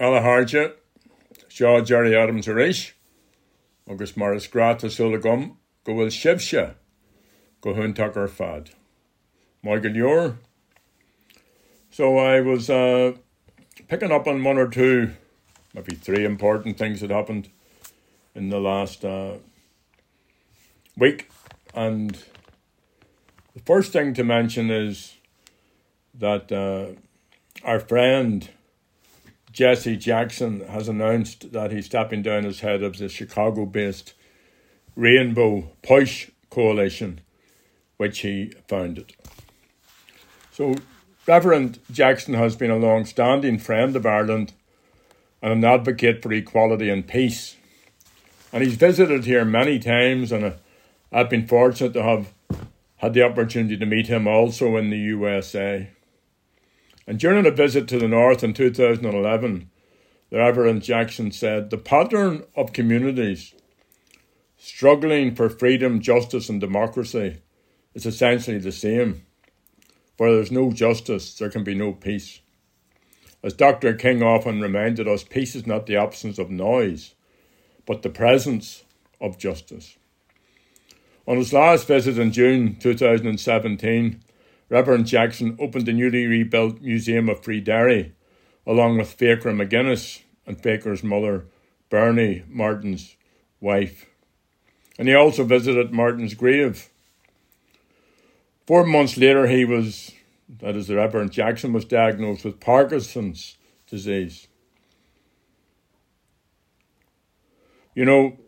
Well a háde seo Gerry Adams a rééis agus mar is grata sula gom go bhfuil sibse go hunntaach ar fad. Mai go. So I was uh, picking up on one or two, maybe three important things that happened in the last uh, week. And the first thing to mention is that uh, our friend Jesse Jackson has announced that he's stepping down as head of the Chicago based Rainbow Push Coalition, which he founded. So, Reverend Jackson has been a long standing friend of Ireland and an advocate for equality and peace. And he's visited here many times, and uh, I've been fortunate to have had the opportunity to meet him also in the USA. And during a visit to the North in 2011, the Reverend Jackson said the pattern of communities struggling for freedom, justice, and democracy is essentially the same. Where there's no justice, there can be no peace. As Dr. King often reminded us, peace is not the absence of noise, but the presence of justice. On his last visit in June 2017, Reverend Jackson opened the newly rebuilt Museum of Free Derry, along with Fiachra McGuinness and Fiachra's mother, Bernie, Martin's wife. And he also visited Martin's grave. Four months later, he was, that is, the Reverend Jackson was diagnosed with Parkinson's disease. You know,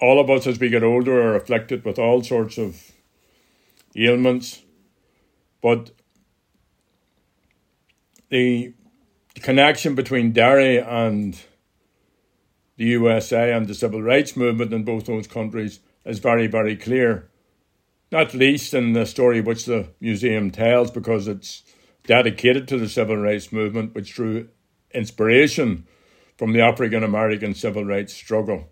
all of us as we get older are afflicted with all sorts of ailments but the connection between Derry and the USA and the civil rights movement in both those countries is very, very clear. Not least in the story which the museum tells, because it's dedicated to the civil rights movement, which drew inspiration from the African American civil rights struggle.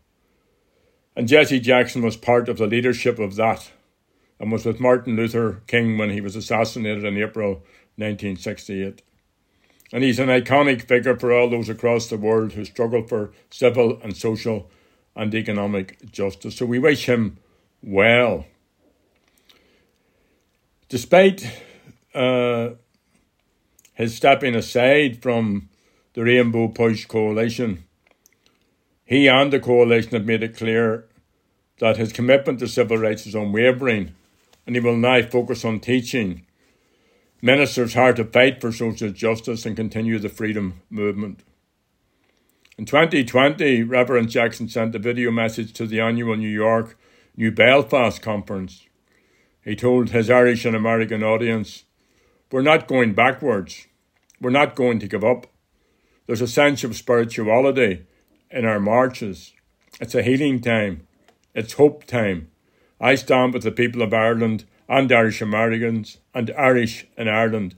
And Jesse Jackson was part of the leadership of that and was with Martin Luther King when he was assassinated in April 1968. And he's an iconic figure for all those across the world who struggle for civil and social and economic justice. So we wish him well. Despite uh, his stepping aside from the Rainbow Push Coalition, he and the coalition have made it clear that his commitment to civil rights is unwavering and he will now focus on teaching ministers how to fight for social justice and continue the freedom movement. In 2020, Reverend Jackson sent a video message to the annual New York New Belfast conference. He told his Irish and American audience, We're not going backwards. We're not going to give up. There's a sense of spirituality in our marches. It's a healing time. It's hope time. I stand with the people of Ireland and Irish Americans and Irish in Ireland.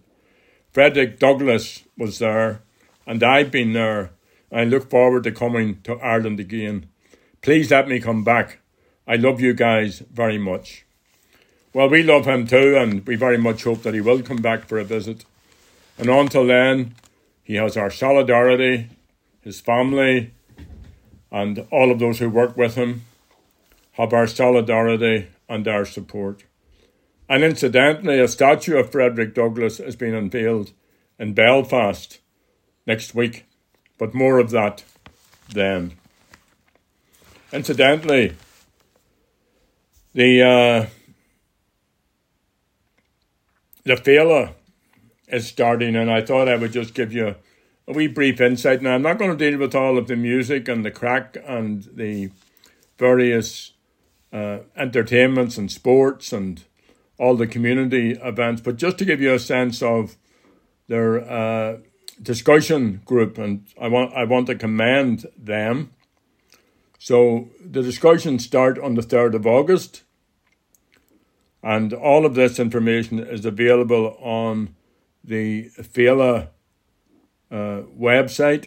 Frederick Douglass was there, and I've been there. I look forward to coming to Ireland again. Please let me come back. I love you guys very much. Well, we love him too, and we very much hope that he will come back for a visit. And until then, he has our solidarity, his family, and all of those who work with him have our solidarity and our support. And incidentally, a statue of Frederick Douglass has been unveiled in Belfast next week, but more of that then. Incidentally, the uh, the Féile is starting, and I thought I would just give you a wee brief insight. Now, I'm not going to deal with all of the music and the crack and the various uh, entertainments and sports and all the community events, but just to give you a sense of their uh, discussion group, and I want I want to commend them. So the discussions start on the third of August, and all of this information is available on the Féile uh, website,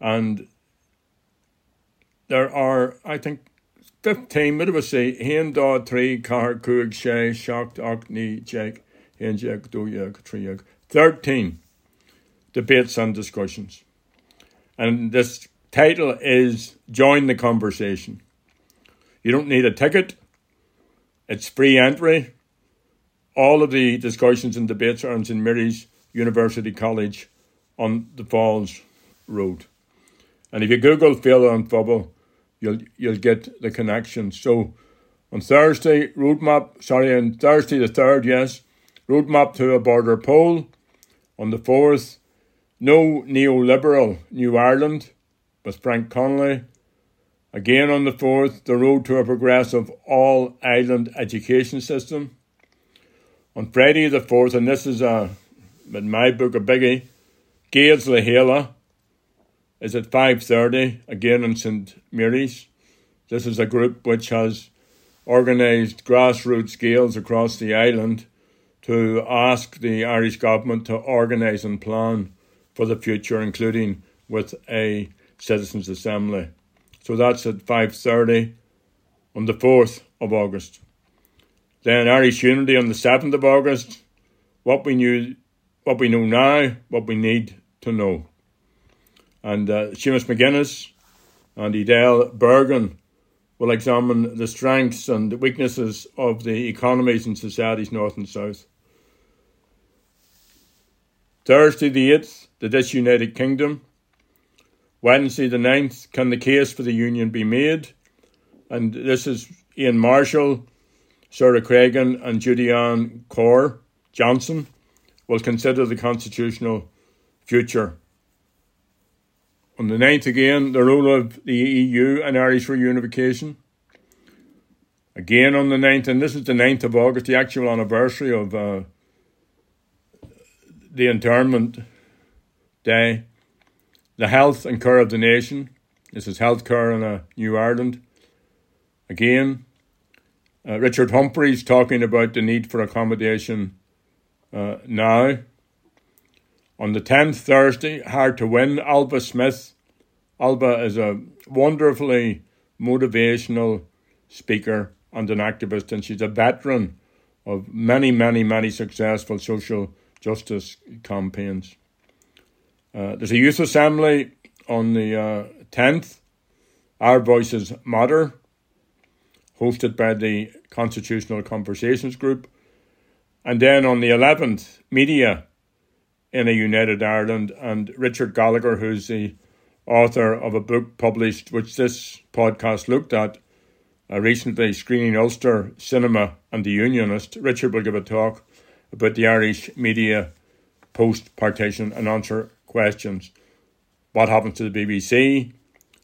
and there are I think 15 mid was sé hen dá trí car cuaig sé secht ach ní hen dúag tríag. 13 debates and discussions. And this title is Join the Conversation. You don't need a ticket, it's free entry. All of the discussions and debates are in St Mary's University College on the Falls Road. And if you Google Féile an Phobail, you'll you'll get the connection. So on Thursday, roadmap sorry, on Thursday the third, yes, roadmap to a border poll. On the fourth, no neoliberal New Ireland with Frank Connolly. Again on the fourth, the road to a progressive all island education system. On Friday the fourth, and this is a in my book a biggie, Gaeil Le Chéile is at 5.30, again in St Mary's. This is a group which has organised grassroots Gaels across the island to ask the Irish government to organise and plan for the future, including with a citizens' assembly. So that's at 5.30 on the 4th of August. Then Irish Unity on the 7th of August. What we knew, what we know now, what we need to know and uh, Seamus McGuinness and Adele Bergin will examine the strengths and weaknesses of the economies and societies north and south. Thursday the 8th, the disunited kingdom. Wednesday the 9th, can the case for the union be made? And this is Ian Marshall, Sarah Cregan, and Judy-Ann Corr Johnson will consider the constitutional future on the 9th again, the role of the EU and Irish reunification. Again on the 9th, and this is the 9th of August, the actual anniversary of uh, the internment day. The health and care of the nation. This is health care in uh, New Ireland. Again, uh, Richard Humphreys talking about the need for accommodation uh, now. On the 10th, Thursday, hard to win, Ailbhe Smyth. Ailbhe is a wonderfully motivational speaker and an activist, and she's a veteran of many, many, many successful social justice campaigns. Uh, there's a youth assembly on the uh, 10th, Our Voices Matter, hosted by the Constitutional Conversations Group. And then on the 11th, Media in a United Ireland, and Richard Gallagher, who's the author of a book published, which this podcast looked at uh, recently, Screening Ulster Cinema and the Unionist. Richard will give a talk about the Irish media post partition and answer questions. What happens to the BBC?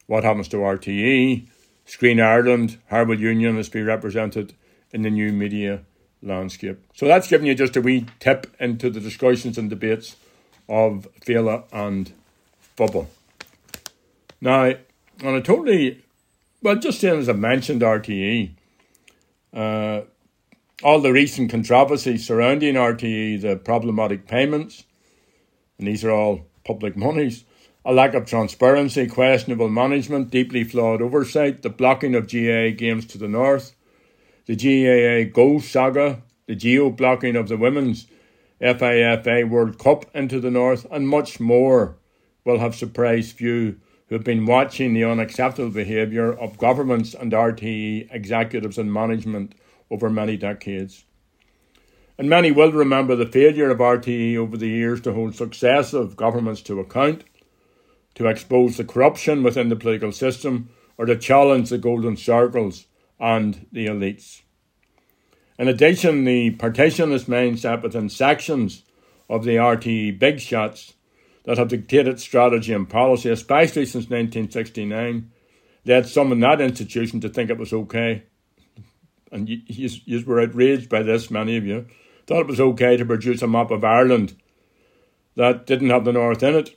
What happens to RTE? Screen Ireland? How will Unionists be represented in the new media landscape. So that's giving you just a wee tip into the discussions and debates of Féile an Phobail. Now, on a totally, well, just saying as I mentioned RTE, uh, all the recent controversy surrounding RTE, the problematic payments, and these are all public monies, a lack of transparency, questionable management, deeply flawed oversight, the blocking of GAA games to the north, the GAAGO saga, the geo blocking of the Women's FIFA World Cup into the north, and much more will have surprised few who have been watching the unacceptable behaviour of governments and RTE executives and management over many decades. And many will remember the failure of RTE over the years to hold successive governments to account, to expose the corruption within the political system, or to challenge the golden circles and the elites. In addition, the partitionist mindset within sections of the RTE big shots that have dictated strategy and policy, especially since 1969, led some in that institution to think it was okay. And you, you, you were outraged by this, many of you. Thought it was okay to produce a map of Ireland that didn't have the North in it.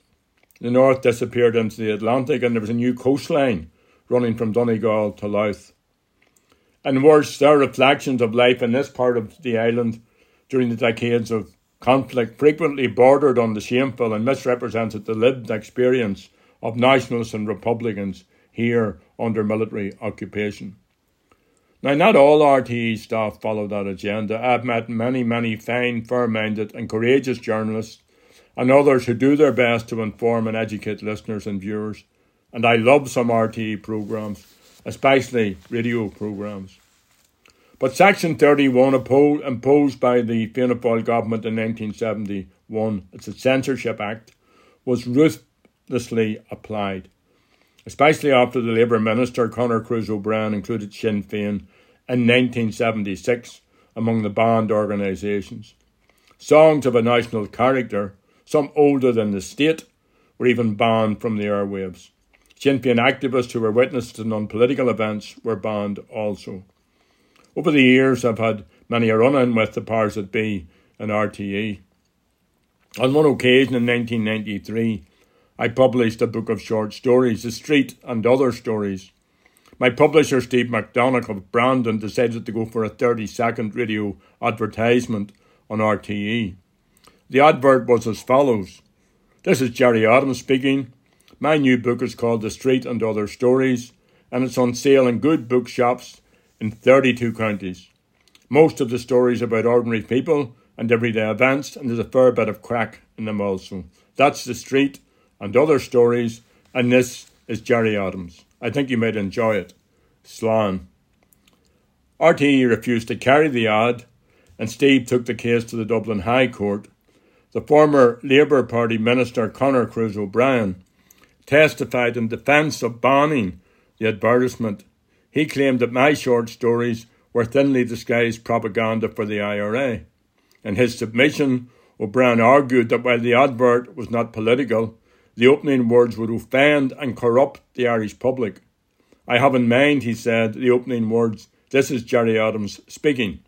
The North disappeared into the Atlantic, and there was a new coastline running from Donegal to Louth. And worse, their reflections of life in this part of the island during the decades of conflict frequently bordered on the shameful and misrepresented the lived experience of nationalists and republicans here under military occupation. Now, not all RTE staff follow that agenda. I've met many, many fine, fair minded, and courageous journalists and others who do their best to inform and educate listeners and viewers. And I love some RTE programmes, especially radio programmes. But Section 31, imposed by the Fianna Fáil government in 1971, it's a censorship act, was ruthlessly applied, especially after the Labour minister Conor Cruise O'Brien included Sinn Féin in 1976 among the banned organisations. Songs of a national character, some older than the state, were even banned from the airwaves. Sinn Féin activists who were witness to non political events were banned also. Over the years, I've had many a run in with the powers that be and RTE. On one occasion in 1993, I published a book of short stories, The Street and Other Stories. My publisher, Steve MacDonagh of Brandon, decided to go for a 30 second radio advertisement on RTE. The advert was as follows This is Gerry Adams speaking. My new book is called The Street and Other Stories, and it's on sale in good bookshops in 32 counties. Most of the stories about ordinary people and everyday events, and there's a fair bit of crack in them also. That's the street and other stories, and this is Gerry Adams. I think you might enjoy it. Slán. RTE refused to carry the ad, and Steve took the case to the Dublin High Court. The former Labour Party minister Conor Cruise O'Brien testified in defence of banning the advertisement. He claimed that my short stories were thinly disguised propaganda for the IRA. In his submission, O'Brien argued that while the advert was not political, the opening words would offend and corrupt the Irish public. I have in mind, he said, the opening words, This is Gerry Adams speaking.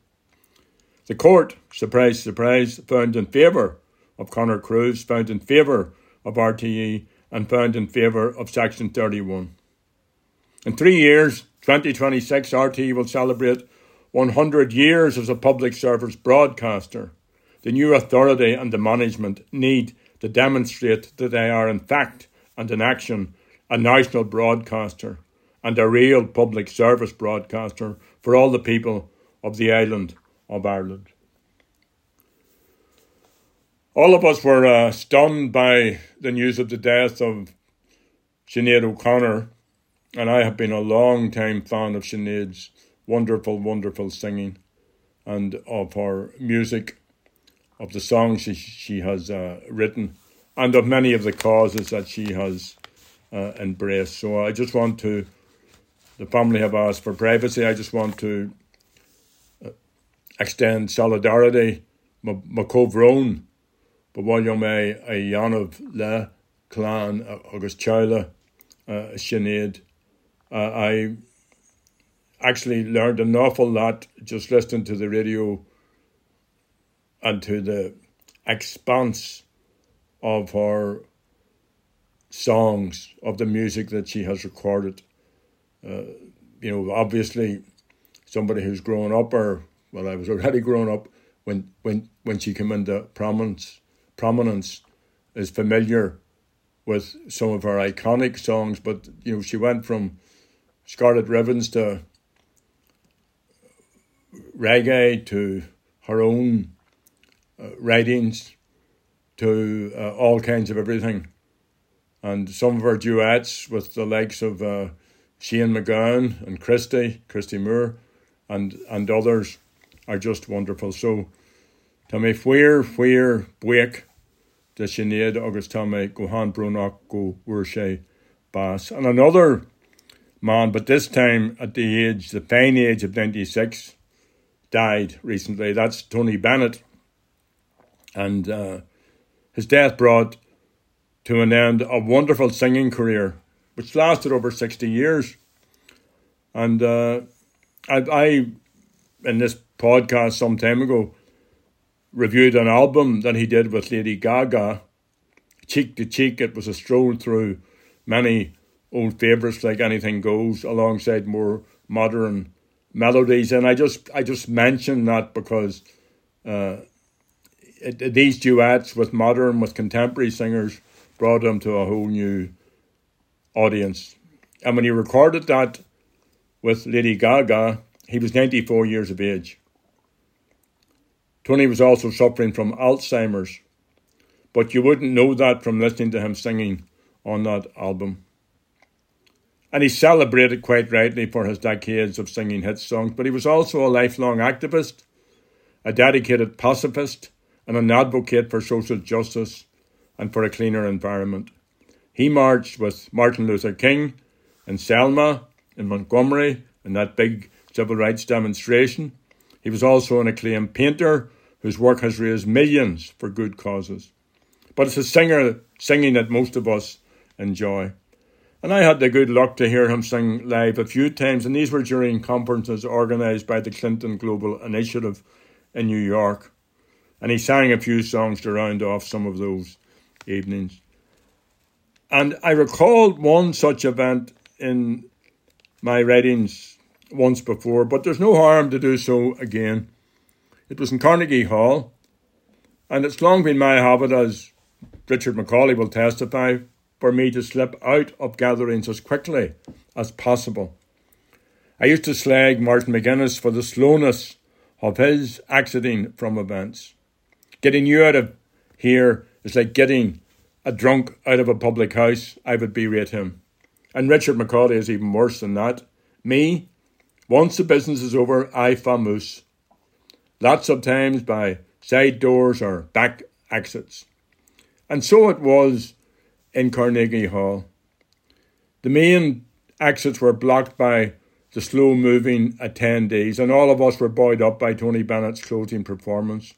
The court, surprise, surprise, found in favour of Conor Cruise, found in favour of RTE, and found in favour of Section 31. In three years, 2026, RTE will celebrate 100 years as a public service broadcaster, the new authority and the management need to demonstrate that they are, in fact and in action, a national broadcaster and a real public service broadcaster for all the people of the island of Ireland. All of us were uh, stunned by the news of the death of Sinead O'Connor, and I have been a long time fan of Sinead's wonderful, wonderful singing and of her music, of the songs she, she has uh, written, and of many of the causes that she has uh, embraced. So I just want to, the family have asked for privacy, I just want to uh, extend solidarity. Macovron, but while you may a Yanov le clan agus Chila uh, Sinead, uh, I actually learned an awful lot just listening to the radio and to the expanse of her songs, of the music that she has recorded. Uh, you know, obviously, somebody who's grown up, or well, I was already grown up when when when she came into prominence. Prominence is familiar with some of her iconic songs, but you know, she went from Scarlet Ribbons to reggae to her own uh, writings to uh, all kinds of everything. And some of her duets with the likes of uh, Shane MacGowan and Christy, Christy Moore, and, and others are just wonderful. So, tá mé fuir fuir buic de sinnéad agus tá mé gohan brunach go uair sé bas. And another man, but this time at the age, the fine age of 96, died recently. That's Tony Bennett. And uh, his death brought to an end a wonderful singing career, which lasted over 60 years. And uh, I, I, in this podcast some time ago, reviewed an album that he did with Lady Gaga, Cheek to Cheek. It was a stroll through many old favourites like Anything Goes, alongside more modern melodies, and I just I just mention that because uh, it, these duets with modern with contemporary singers brought them to a whole new audience. And when he recorded that with Lady Gaga, he was ninety four years of age. Tony was also suffering from Alzheimer's, but you wouldn't know that from listening to him singing on that album. And he celebrated quite rightly for his decades of singing hit songs, but he was also a lifelong activist, a dedicated pacifist, and an advocate for social justice and for a cleaner environment. He marched with Martin Luther King in Selma, in Montgomery, in that big civil rights demonstration. He was also an acclaimed painter whose work has raised millions for good causes. But it's a singer singing that most of us enjoy. And I had the good luck to hear him sing live a few times, and these were during conferences organised by the Clinton Global Initiative in New York. And he sang a few songs to round off some of those evenings. And I recalled one such event in my writings once before, but there's no harm to do so again. It was in Carnegie Hall, and it's long been my habit, as Richard McAuley will testify, for me to slip out of gatherings as quickly as possible. I used to slag Martin McGuinness for the slowness of his exiting from events. Getting you out of here is like getting a drunk out of a public house. I would berate him. And Richard McAuley is even worse than that. Me, once the business is over, I famous. Lots of times by side doors or back exits. And so it was in Carnegie Hall. The main exits were blocked by the slow moving attendees, and all of us were buoyed up by Tony Bennett's closing performance.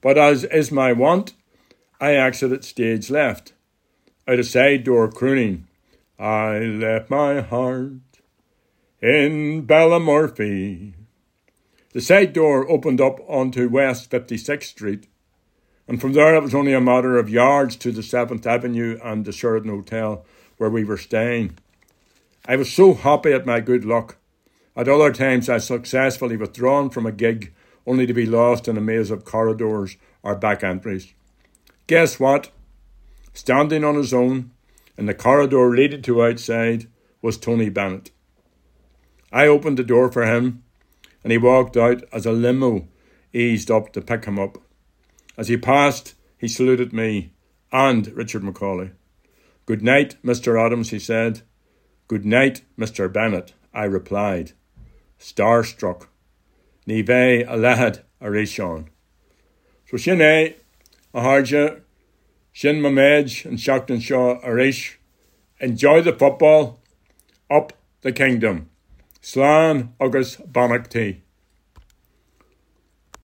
But as is my wont, I exited stage left, out a side door crooning, I left my heart in Ballymurphy. The side door opened up onto West 56th Street, and from there it was only a matter of yards to the 7th Avenue and the Sheraton Hotel where we were staying. I was so happy at my good luck. At other times I successfully withdrawn from a gig only to be lost in a maze of corridors or back entries. Guess what? Standing on his own, in the corridor leading to outside was Tony Bennett. I opened the door for him, and he walked out as a limo eased up to pick him up. As he passed, he saluted me and Richard McAuley. Good night, Mr. Adams, he said. Good night, Mr. Bennett, I replied, starstruck. Ní bheith a lehad a rééis So sin é a háide Shin eh, Mamej and Shackton Shaw Arish. Enjoy the football. Up the kingdom. Slan August Bannock